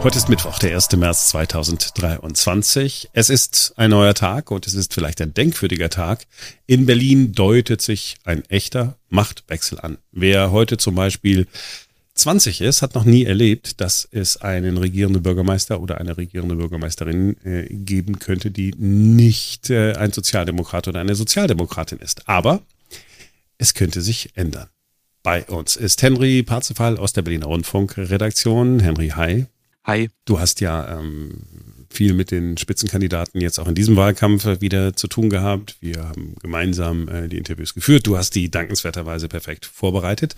Heute ist Mittwoch, der 1. März 2023. Es ist ein neuer Tag und es ist vielleicht ein denkwürdiger Tag. In Berlin deutet sich ein echter Machtwechsel an. Wer heute zum Beispiel 20 ist, hat noch nie erlebt, dass es einen regierenden Bürgermeister oder eine regierende Bürgermeisterin äh, geben könnte, die nicht äh, ein Sozialdemokrat oder eine Sozialdemokratin ist. Aber es könnte sich ändern. Bei uns ist Henry Parzefall aus der Berliner Rundfunkredaktion. Henry, hi. Hi. Du hast ja ähm, viel mit den Spitzenkandidaten jetzt auch in diesem Wahlkampf wieder zu tun gehabt. Wir haben gemeinsam äh, die Interviews geführt. Du hast die dankenswerterweise perfekt vorbereitet.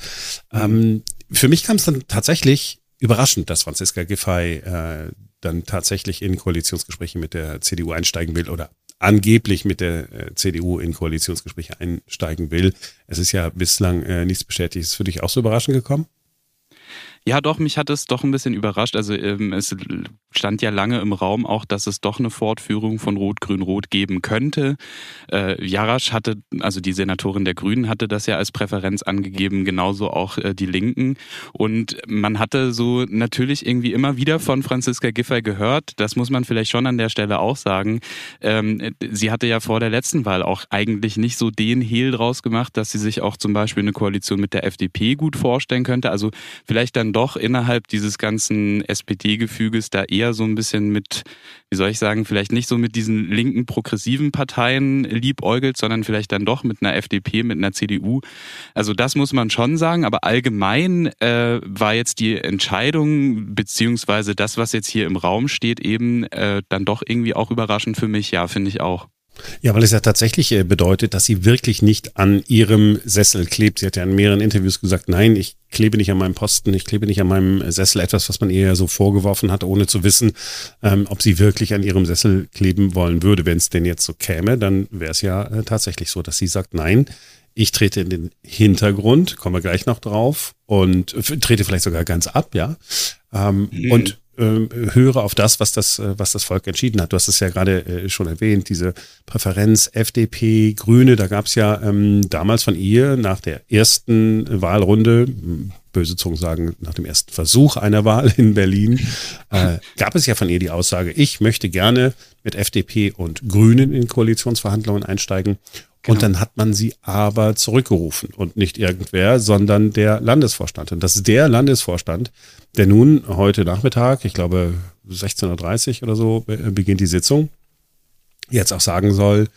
Mhm. Ähm, für mich kam es dann tatsächlich überraschend, dass Franziska Giffey äh, dann tatsächlich in Koalitionsgespräche mit der CDU einsteigen will oder angeblich mit der äh, CDU in Koalitionsgespräche einsteigen will. Es ist ja bislang äh, nichts bestätigt. Ist für dich auch so überraschend gekommen? Ja, doch, mich hat es doch ein bisschen überrascht. Also ähm, es stand ja lange im Raum auch, dass es doch eine Fortführung von Rot-Grün-Rot geben könnte. Äh, Jarasch hatte, also die Senatorin der Grünen hatte das ja als Präferenz angegeben, genauso auch äh, die Linken. Und man hatte so natürlich irgendwie immer wieder von Franziska Giffey gehört, das muss man vielleicht schon an der Stelle auch sagen. Ähm, sie hatte ja vor der letzten Wahl auch eigentlich nicht so den Hehl draus gemacht, dass sie sich auch zum Beispiel eine Koalition mit der FDP gut vorstellen könnte. Also vielleicht dann doch innerhalb dieses ganzen SPD-Gefüges da eher so ein bisschen mit, wie soll ich sagen, vielleicht nicht so mit diesen linken progressiven Parteien liebäugelt, sondern vielleicht dann doch mit einer FDP, mit einer CDU. Also das muss man schon sagen, aber allgemein äh, war jetzt die Entscheidung beziehungsweise das, was jetzt hier im Raum steht, eben äh, dann doch irgendwie auch überraschend für mich. Ja, finde ich auch. Ja, weil es ja tatsächlich äh, bedeutet, dass sie wirklich nicht an ihrem Sessel klebt. Sie hat ja in mehreren Interviews gesagt, nein, ich klebe nicht an meinem Posten, ich klebe nicht an meinem Sessel. Etwas, was man ihr ja so vorgeworfen hat, ohne zu wissen, ähm, ob sie wirklich an ihrem Sessel kleben wollen würde. Wenn es denn jetzt so käme, dann wäre es ja äh, tatsächlich so, dass sie sagt, nein, ich trete in den Hintergrund, komme gleich noch drauf und äh, trete vielleicht sogar ganz ab, ja. Ähm, mhm. Und äh, höre auf das, was das, äh, was das Volk entschieden hat. Du hast es ja gerade äh, schon erwähnt, diese Präferenz FDP, Grüne, da gab es ja ähm, damals von ihr nach der ersten Wahlrunde, böse Zungen sagen, nach dem ersten Versuch einer Wahl in Berlin, äh, gab es ja von ihr die Aussage, ich möchte gerne mit FDP und Grünen in Koalitionsverhandlungen einsteigen. Genau. Und dann hat man sie aber zurückgerufen und nicht irgendwer, sondern der Landesvorstand. Und das ist der Landesvorstand, der nun heute Nachmittag, ich glaube 16.30 Uhr oder so, beginnt die Sitzung, jetzt auch sagen soll,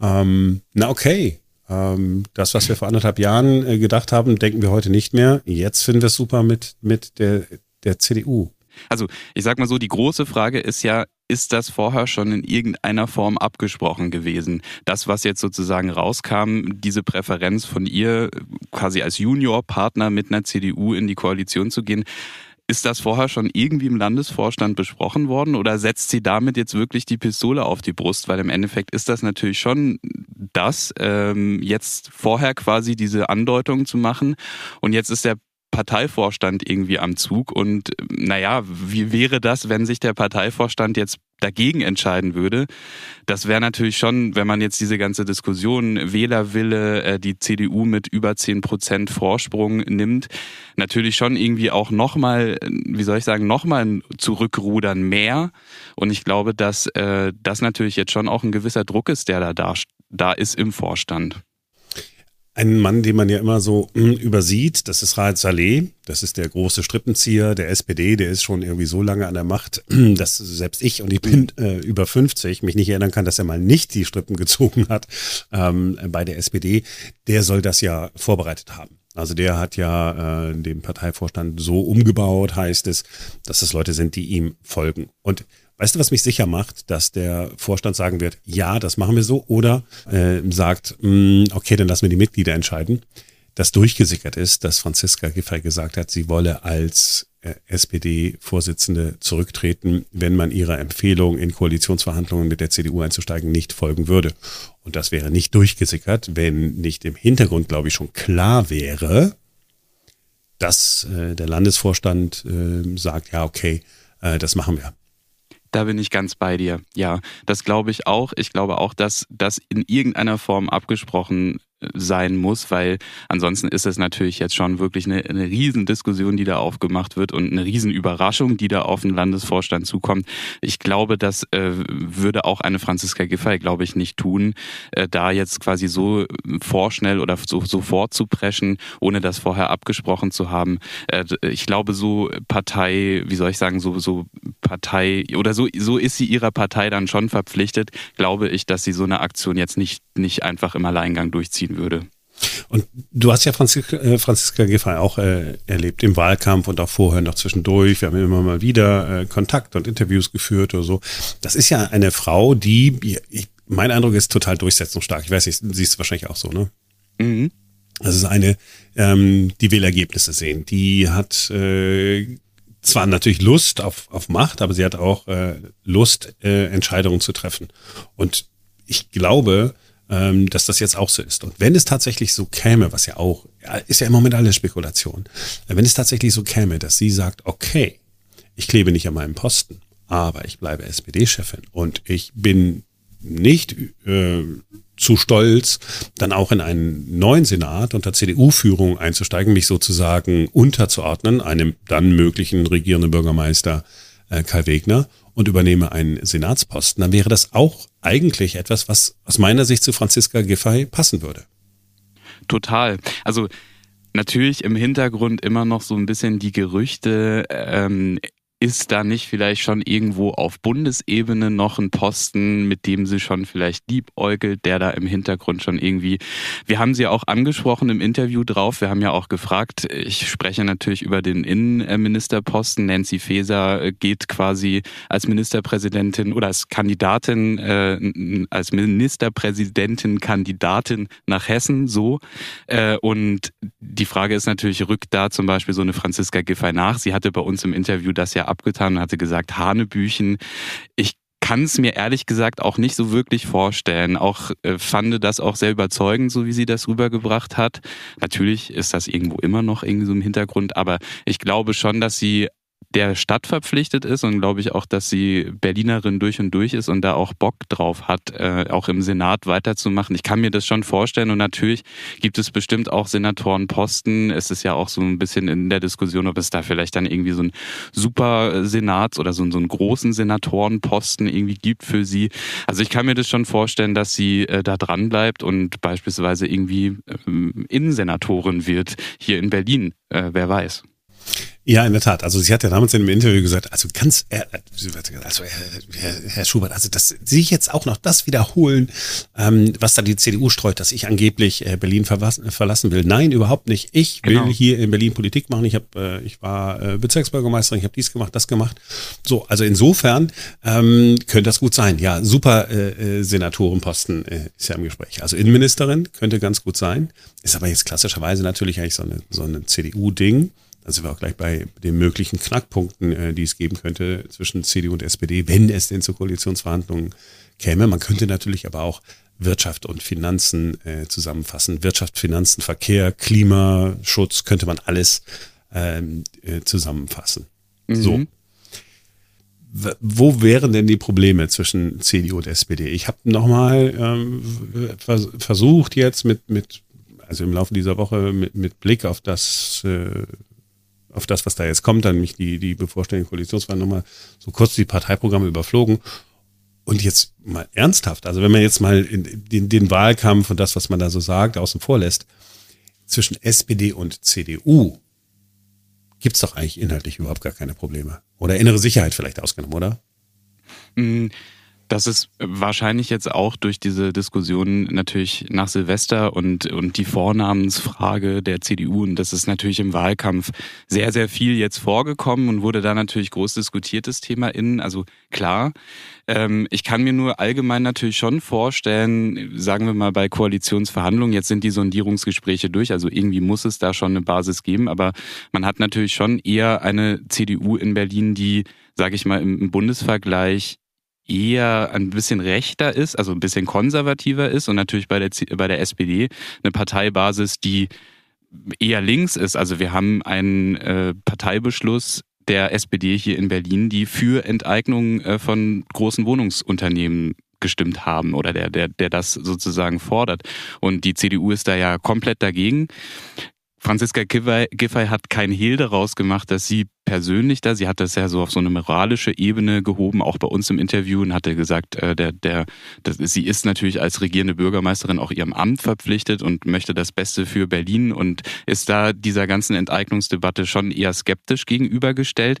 ähm, na okay, ähm, das, was wir vor anderthalb Jahren äh, gedacht haben, denken wir heute nicht mehr. Jetzt finden wir es super mit, mit der, der CDU. Also ich sag mal so, die große Frage ist ja, ist das vorher schon in irgendeiner Form abgesprochen gewesen? Das, was jetzt sozusagen rauskam, diese Präferenz von ihr, quasi als Juniorpartner mit einer CDU in die Koalition zu gehen, ist das vorher schon irgendwie im Landesvorstand besprochen worden oder setzt sie damit jetzt wirklich die Pistole auf die Brust? Weil im Endeffekt ist das natürlich schon das, ähm, jetzt vorher quasi diese Andeutung zu machen und jetzt ist der Parteivorstand irgendwie am Zug. Und naja, wie wäre das, wenn sich der Parteivorstand jetzt dagegen entscheiden würde? Das wäre natürlich schon, wenn man jetzt diese ganze Diskussion Wählerwille, äh, die CDU mit über zehn Prozent Vorsprung nimmt, natürlich schon irgendwie auch nochmal, wie soll ich sagen, nochmal zurückrudern mehr. Und ich glaube, dass äh, das natürlich jetzt schon auch ein gewisser Druck ist, der da, da, da ist im Vorstand. Ein Mann, den man ja immer so mh, hm, übersieht, das ist Raed Saleh. Das ist der große Strippenzieher der SPD. Der ist schon irgendwie so lange an der Macht, dass selbst ich, und ich bin äh, über 50, mich nicht erinnern kann, dass er mal nicht die Strippen gezogen hat ähm, bei der SPD. Der soll das ja vorbereitet haben. Also der hat ja äh, den Parteivorstand so umgebaut, heißt es, dass es Leute sind, die ihm folgen. Und Weißt du, was mich sicher macht, dass der Vorstand sagen wird, ja, das machen wir so, oder äh, sagt, mh, mm, okay, dann lassen wir die Mitglieder entscheiden, dass durchgesickert ist, dass Franziska Giffey gesagt hat, sie wolle als äh, SPD-Vorsitzende zurücktreten, wenn man ihrer Empfehlung, in Koalitionsverhandlungen mit der CDU einzusteigen, nicht folgen würde. Und das wäre nicht durchgesickert, wenn nicht im Hintergrund, glaube ich, schon klar wäre, dass äh, der Landesvorstand äh, sagt, ja, okay, äh, das machen wir. Da bin ich ganz bei dir. Ja, das glaube ich auch. Ich glaube auch, dass das in irgendeiner Form abgesprochen sein muss, weil ansonsten ist es natürlich jetzt schon wirklich eine, eine Riesendiskussion, die da aufgemacht wird und eine Riesenüberraschung, die da auf den Landesvorstand zukommt. Ich glaube, das äh, würde auch eine Franziska Giffey, glaube ich, nicht tun, äh, da jetzt quasi so vorschnell oder so, so vorzupreschen, ohne das vorher abgesprochen zu haben. Äh, ich glaube, so Partei, wie soll ich sagen, so, so Partei oder so, so ist sie ihrer Partei dann schon verpflichtet, glaube ich, dass sie so eine Aktion jetzt nicht, nicht einfach im Alleingang durchziehen würde. Und du hast ja Franziska, äh, Franziska Giffey auch äh, erlebt im Wahlkampf und auch vorher noch zwischendurch. Wir haben immer mal wieder äh, Kontakt und Interviews geführt oder so. Das ist ja eine Frau, die, ich, mein Eindruck ist total durchsetzungsstark. Ich weiß nicht, siehst du wahrscheinlich auch so, ne? Mhm. Das ist eine, ähm, die will Ergebnisse sehen. Die hat äh, zwar natürlich Lust auf, auf Macht, aber sie hat auch äh, Lust, äh, Entscheidungen zu treffen. Und ich glaube, ähm, dass das jetzt auch so ist. Und wenn es tatsächlich so käme, was ja auch, ist ja im Moment alles Spekulation, wenn es tatsächlich so käme, dass sie sagt, okay, ich klebe nicht an meinem Posten, aber ich bleibe SPD-Chefin und ich bin nicht äh, zu stolz, dann auch in einen neuen Senat unter CDU-Führung einzusteigen, mich sozusagen unterzuordnen, einem dann möglichen regierenden Bürgermeister äh, Kai Wegner und übernehme einen Senatsposten, dann wäre das auch eigentlich etwas, was aus meiner Sicht zu Franziska Giffey passen würde. Total. Also natürlich im Hintergrund immer noch so ein bisschen die Gerüchte, ähm, ist da nicht vielleicht schon irgendwo auf Bundesebene noch ein Posten, mit dem sie schon vielleicht liebäugelt, der da im Hintergrund schon irgendwie, wir haben sie auch angesprochen im Interview drauf, wir haben ja auch gefragt, ich spreche natürlich über den Innenministerposten, Nancy Faeser geht quasi als Ministerpräsidentin oder als Kandidatin, äh, als Ministerpräsidentin Kandidatin nach Hessen, so, äh, und die Frage ist natürlich, rückt da zum Beispiel so eine Franziska Giffey nach? Sie hatte bei uns im Interview das ja abgetan und hatte gesagt, Hanebüchen. Ich kann es mir ehrlich gesagt auch nicht so wirklich vorstellen. Auch äh, fand das auch sehr überzeugend, so wie sie das rübergebracht hat. Natürlich ist das irgendwo immer noch irgendwie so im Hintergrund, aber ich glaube schon, dass sie der Stadt verpflichtet ist und glaube ich auch, dass sie Berlinerin durch und durch ist und da auch Bock drauf hat, äh, auch im Senat weiterzumachen. Ich kann mir das schon vorstellen und natürlich gibt es bestimmt auch Senatorenposten. Es ist ja auch so ein bisschen in der Diskussion, ob es da vielleicht dann irgendwie so einen super Senats- oder so, so einen großen Senatorenposten irgendwie gibt für sie. Also ich kann mir das schon vorstellen, dass sie äh, da dran bleibt und beispielsweise irgendwie äh, Innensenatorin wird hier in Berlin. Äh, wer weiß. Ja, in der Tat. Also sie hat ja damals in einem Interview gesagt, also ganz, also Herr, Herr Schubert, also das sehe ich jetzt auch noch das wiederholen, ähm, was da die CDU streut, dass ich angeblich äh, Berlin verlassen will. Nein, überhaupt nicht. Ich will genau. hier in Berlin Politik machen. Ich habe, äh, ich war äh, Bezirksbürgermeisterin, ich habe dies gemacht, das gemacht. So, also insofern ähm, könnte das gut sein. Ja, super äh, äh, Senatorenposten äh, ist ja im Gespräch. Also Innenministerin könnte ganz gut sein. Ist aber jetzt klassischerweise natürlich eigentlich so eine, so eine CDU-Ding. Da sind wir auch gleich bei den möglichen Knackpunkten, äh, die es geben könnte zwischen CDU und SPD, wenn es denn zu Koalitionsverhandlungen käme. Man könnte natürlich aber auch Wirtschaft und Finanzen äh, zusammenfassen. Wirtschaft, Finanzen, Verkehr, Klimaschutz könnte man alles ähm, äh, zusammenfassen. Mhm. So. Wo wären denn die Probleme zwischen CDU und SPD? Ich habe nochmal ähm, versucht jetzt mit, mit, also im Laufe dieser Woche mit, mit Blick auf das äh, auf das, was da jetzt kommt, dann mich die, die bevorstehenden Koalitionsverhandlungen nochmal so kurz die Parteiprogramme überflogen. Und jetzt mal ernsthaft, also wenn man jetzt mal den, den Wahlkampf und das, was man da so sagt, außen vor lässt, zwischen SPD und CDU gibt's doch eigentlich inhaltlich überhaupt gar keine Probleme. Oder innere Sicherheit vielleicht ausgenommen, oder? Mm. Das ist wahrscheinlich jetzt auch durch diese Diskussion natürlich nach Silvester und, und die Vornamensfrage der CDU und das ist natürlich im Wahlkampf sehr, sehr viel jetzt vorgekommen und wurde da natürlich groß diskutiertes Thema innen. Also klar, ähm, ich kann mir nur allgemein natürlich schon vorstellen, sagen wir mal bei Koalitionsverhandlungen, jetzt sind die Sondierungsgespräche durch, also irgendwie muss es da schon eine Basis geben, aber man hat natürlich schon eher eine CDU in Berlin, die, sage ich mal, im Bundesvergleich eher ein bisschen rechter ist, also ein bisschen konservativer ist und natürlich bei der, bei der SPD eine Parteibasis, die eher links ist. Also wir haben einen äh, Parteibeschluss der SPD hier in Berlin, die für Enteignung äh, von großen Wohnungsunternehmen abgestimmt haben oder der, der, der das sozusagen fordert. Und die CDU ist da ja komplett dagegen. Franziska Giffey hat kein Hehl daraus gemacht, dass sie persönlich da, sie hat das ja so auf so eine moralische Ebene gehoben, auch bei uns im Interview und hatte gesagt, äh, der, der, das, sie ist natürlich als regierende Bürgermeisterin auch ihrem Amt verpflichtet und möchte das Beste für Berlin und ist da dieser ganzen Enteignungsdebatte schon eher skeptisch gegenübergestellt.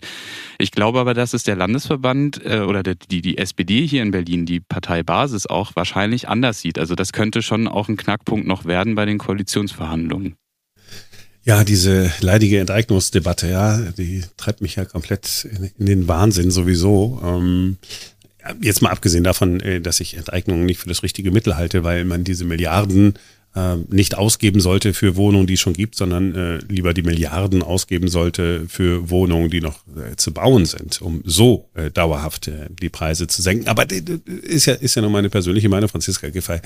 Ich glaube aber, dass es der Landesverband äh, oder der, die, die SPD hier in Berlin, die Parteibasis auch wahrscheinlich anders sieht. Also das könnte schon auch ein Knackpunkt noch werden bei den Koalitionsverhandlungen. Ja, diese leidige Enteignungsdebatte, ja, die treibt mich ja komplett in, in den Wahnsinn sowieso. Ähm, jetzt mal abgesehen davon, äh, dass ich Enteignungen nicht für das richtige Mittel halte, weil man diese Milliarden äh, nicht ausgeben sollte für Wohnungen, die es schon gibt, sondern äh, lieber die Milliarden ausgeben sollte für Wohnungen, die noch äh, zu bauen sind, um so äh, dauerhaft äh, die Preise zu senken. Aber ist ja, ist ja nur meine persönliche Meinung. Franziska Giffey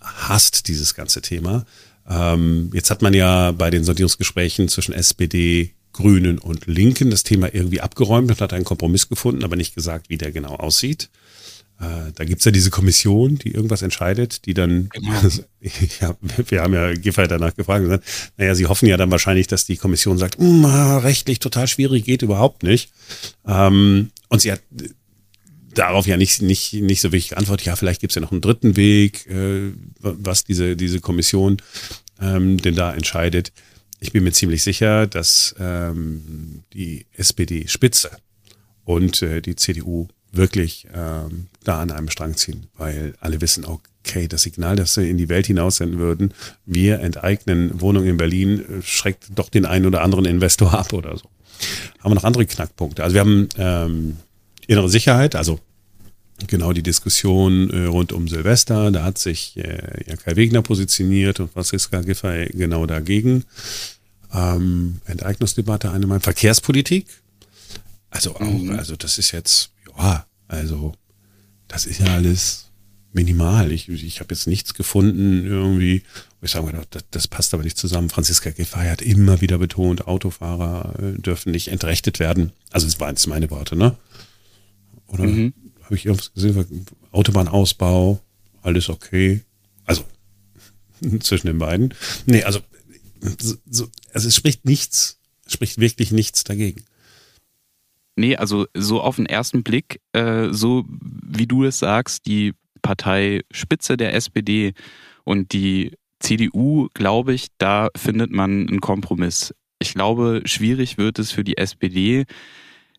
hasst dieses ganze Thema. Ähm, jetzt hat man ja bei den Sondierungsgesprächen zwischen SPD, Grünen und Linken das Thema irgendwie abgeräumt und hat einen Kompromiss gefunden, aber nicht gesagt, wie der genau aussieht. Äh, da gibt's ja diese Kommission, die irgendwas entscheidet, die dann, genau. ja, wir haben ja Giffey danach gefragt, gesagt, naja, sie hoffen ja dann wahrscheinlich, dass die Kommission sagt, mm, rechtlich total schwierig, geht überhaupt nicht. Ähm, und sie hat darauf ja nicht, nicht, nicht so wirklich geantwortet. Ja, vielleicht gibt es ja noch einen dritten Weg, äh, was diese, diese Kommission ähm, denn da entscheidet. Ich bin mir ziemlich sicher, dass ähm, die SPD-Spitze und äh, die CDU wirklich ähm, da an einem Strang ziehen, weil alle wissen, okay, das Signal, das sie in die Welt hinaussenden würden, wir enteignen Wohnungen in Berlin, äh, schreckt doch den einen oder anderen Investor ab oder so. Haben wir noch andere Knackpunkte? Also wir haben ähm, innere Sicherheit, also genau die Diskussion äh, rund um Silvester. Da hat sich äh, ja Kai Wegner positioniert und Franziska Giffey genau dagegen. Ähm, Enteignungsdebatte eine Mal Verkehrspolitik. Also auch, mhm. also das ist jetzt, ja, also das ist ja alles minimal. Ich, ich habe jetzt nichts gefunden irgendwie, ich sage, das, das passt aber nicht zusammen. Franziska Giffey hat immer wieder betont, Autofahrer äh, dürfen nicht entrechtet werden. Also es waren jetzt meine Worte, ne? Oder? Mhm habe ich irgendwas gesehen, Autobahnausbau, alles okay. Also zwischen den beiden. Nee, also, so, also es spricht nichts, spricht wirklich nichts dagegen. Nee, also so auf den ersten Blick, äh, so wie du es sagst, die Parteispitze der SPD und die CDU, glaube ich, da findet man einen Kompromiss. Ich glaube, schwierig wird es für die SPD,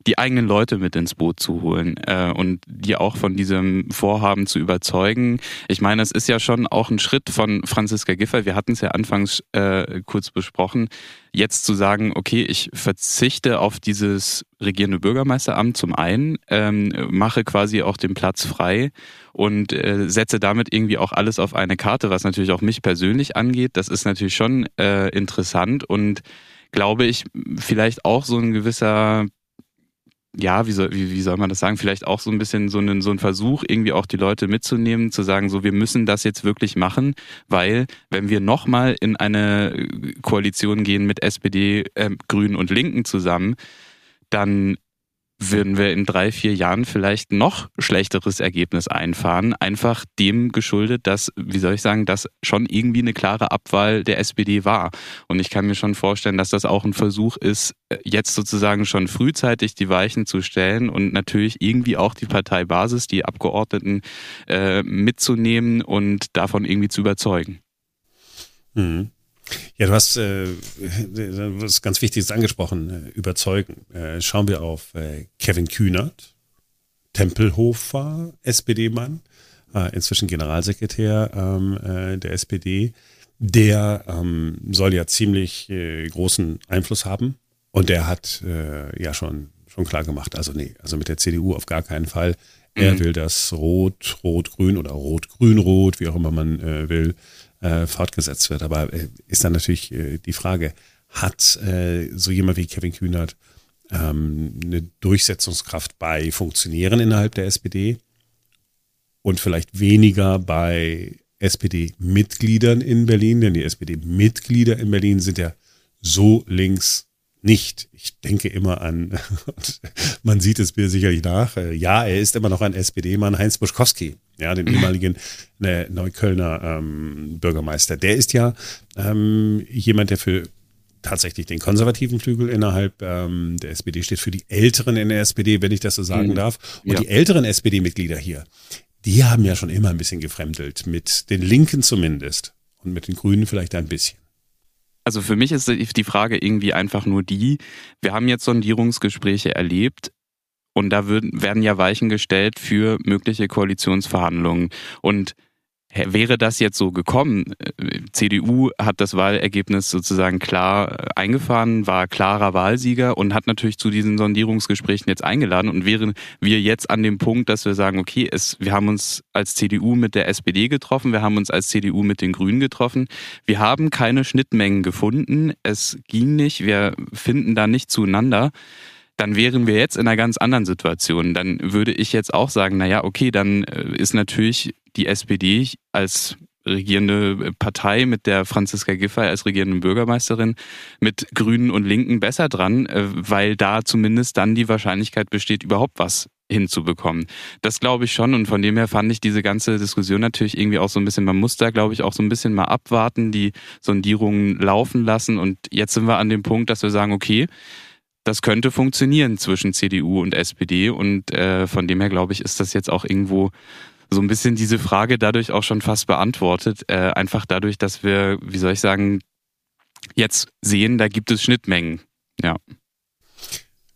die eigenen Leute mit ins Boot zu holen äh, und die auch von diesem Vorhaben zu überzeugen. Ich meine, es ist ja schon auch ein Schritt von Franziska Giffey. Wir hatten es ja anfangs äh, kurz besprochen. Jetzt zu sagen, okay, ich verzichte auf dieses regierende Bürgermeisteramt zum einen, ähm, mache quasi auch den Platz frei und äh, setze damit irgendwie auch alles auf eine Karte, was natürlich auch mich persönlich angeht. Das ist natürlich schon äh, interessant und glaube ich, vielleicht auch so ein gewisser ja, wie soll, wie, wie soll man das sagen, vielleicht auch so ein bisschen so ein, so ein Versuch, irgendwie auch die Leute mitzunehmen, zu sagen, so wir müssen das jetzt wirklich machen, weil wenn wir nochmal in eine Koalition gehen mit SPD, äh, Grünen und Linken zusammen, dann würden wir in drei, vier Jahren vielleicht noch schlechteres Ergebnis einfahren. Einfach dem geschuldet, dass, wie soll ich sagen, dass schon irgendwie eine klare Abwahl der SPD war. Und ich kann mir schon vorstellen, dass das auch ein Versuch ist, jetzt sozusagen schon frühzeitig die Weichen zu stellen und natürlich irgendwie auch die Parteibasis, die Abgeordneten äh, mitzunehmen und davon irgendwie zu überzeugen. Mhm. Ja, du hast äh, was ganz Wichtiges angesprochen, äh, überzeugen. Äh, schauen wir auf äh, Kevin Kühnert, Tempelhofer, SPD-Mann, äh, inzwischen Generalsekretär ähm, äh, der SPD. Der ähm, soll ja ziemlich äh, großen Einfluss haben und der hat ja schon, schon klar gemacht, also nee, also mit der CDU auf gar keinen Fall. Er mhm. will das Rot, Rot-Grün oder Rot-Grün-Rot, wie auch immer man will, äh, fortgesetzt wird. Aber äh, ist dann natürlich äh, die Frage, hat äh, so jemand wie Kevin Kühnert ähm, eine Durchsetzungskraft bei Funktionären innerhalb der SPD und vielleicht weniger bei SPD-Mitgliedern in Berlin, denn die SPD-Mitglieder in Berlin sind ja so links nicht. Ich denke immer an, man sieht es mir sicherlich nach, äh, ja, er ist immer noch ein SPD-Mann, Heinz Buschkowski ja, den ehemaligen äh, Neuköllner ähm, Bürgermeister. Der ist ja ähm, jemand, der für tatsächlich den konservativen Flügel innerhalb ähm, der SPD steht, für die Älteren in der SPD, wenn ich das so sagen mhm. darf. Und ja. die älteren SPD-Mitglieder hier, die haben ja schon immer ein bisschen gefremdelt, mit den Linken zumindest und mit den Grünen vielleicht ein bisschen. Also für mich ist die Frage irgendwie einfach nur die, wir haben jetzt Sondierungsgespräche erlebt, und da werden ja Weichen gestellt für mögliche Koalitionsverhandlungen. Und Wäre das jetzt so gekommen, äh, CDU hat das Wahlergebnis sozusagen klar äh, eingefahren, war klarer Wahlsieger und hat natürlich zu diesen Sondierungsgesprächen jetzt eingeladen. Und wären wir jetzt an dem Punkt, dass wir sagen, okay, es, wir haben uns als CDU mit der SPD getroffen, wir haben uns als CDU mit den Grünen getroffen, wir haben keine Schnittmengen gefunden, es ging nicht, wir finden da nicht zueinander dann wären wir jetzt in einer ganz anderen Situation. Dann würde ich jetzt auch sagen, na ja, okay, dann äh, ist natürlich die SPD als regierende Partei mit der Franziska Giffey als regierende Bürgermeisterin mit Grünen und Linken besser dran, äh, weil da zumindest dann die Wahrscheinlichkeit besteht, überhaupt was hinzubekommen. Das glaube ich schon und von dem her fand ich diese ganze Diskussion natürlich irgendwie auch so ein bisschen, man muss da glaube ich auch so ein bisschen mal abwarten, die Sondierungen laufen lassen und jetzt sind wir an dem Punkt, dass wir sagen, okay, das könnte funktionieren zwischen CDU und SPD. Und äh, von dem her, glaube ich, ist das jetzt auch irgendwo so ein bisschen diese Frage dadurch auch schon fast beantwortet. Äh, einfach dadurch, dass wir, wie soll ich sagen, jetzt sehen, da gibt es Schnittmengen. Ja.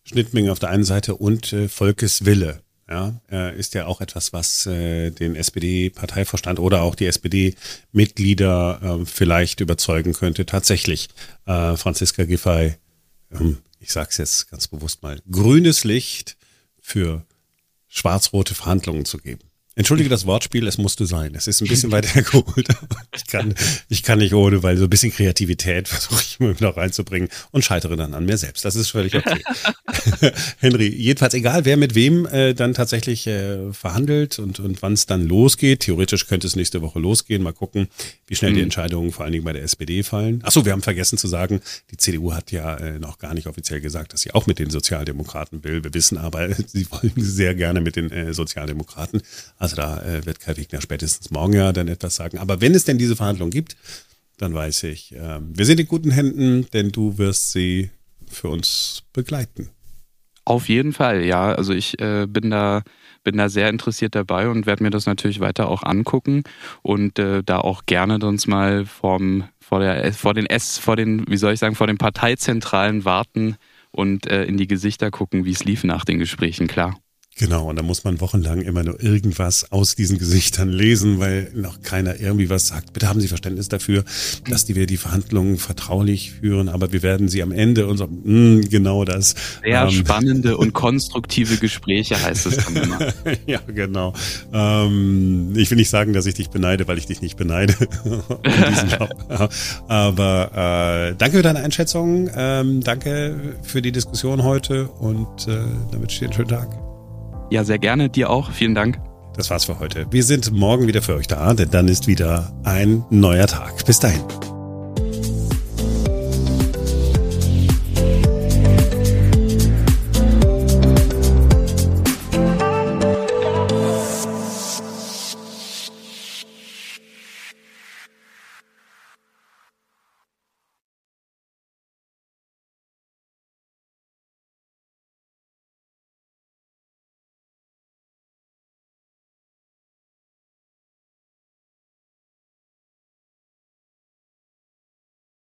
Schnittmengen auf der einen Seite und äh, Volkeswille. Ja, äh, ist ja auch etwas, was äh, den SPD-Parteivorstand oder auch die SPD-Mitglieder äh, vielleicht überzeugen könnte, tatsächlich äh, Franziska Giffey ähm, ich sage es jetzt ganz bewusst mal, grünes Licht für schwarz-rote Verhandlungen zu geben. Entschuldige das Wortspiel, es musste sein. Es ist ein bisschen weiter hergeholt. Ich kann, ich kann nicht ohne, weil so ein bisschen Kreativität versuche ich immer wieder reinzubringen und scheitere dann an mir selbst. Das ist völlig okay. Henry, jedenfalls egal, wer mit wem äh, dann tatsächlich äh, verhandelt und, und wann es dann losgeht. Theoretisch könnte es nächste Woche losgehen. Mal gucken, wie schnell mhm. die Entscheidungen vor allen Dingen bei der SPD fallen. Achso, wir haben vergessen zu sagen, die CDU hat ja äh, noch gar nicht offiziell gesagt, dass sie auch mit den Sozialdemokraten will. Wir wissen aber, sie wollen sehr gerne mit den äh, Sozialdemokraten. Also da äh, wird Kai Wegner spätestens morgen ja dann etwas sagen. Aber wenn es denn diese Verhandlung gibt, dann weiß ich, äh, wir sind in guten Händen, denn du wirst sie für uns begleiten. Auf jeden Fall, ja. Also ich äh, bin da bin da sehr interessiert dabei und werde mir das natürlich weiter auch angucken und äh, da auch gerne uns mal vom, vor, der, vor den S, vor den, wie soll ich sagen, vor den Parteizentralen warten und äh, in die Gesichter gucken, wie es lief nach den Gesprächen, klar. Genau, und da muss man wochenlang immer nur irgendwas aus diesen Gesichtern lesen, weil noch keiner irgendwie was sagt. Bitte haben Sie Verständnis dafür, dass die wir die Verhandlungen vertraulich führen, aber wir werden sie am Ende unser mh, hm, genau das. Sehr ähm, spannende und konstruktive Gespräche heißt es dann immer. ja, genau. Ähm, ich will nicht sagen, dass ich dich beneide, weil ich dich nicht beneide. aber äh, danke für deine Einschätzung, ähm, danke für die Diskussion heute und äh, damit steht einen schönen Tag. Ja, sehr gerne. Dir auch. Vielen Dank. Das war's für heute. Wir sind morgen wieder für euch da, denn dann ist wieder ein neuer Tag. Bis dahin.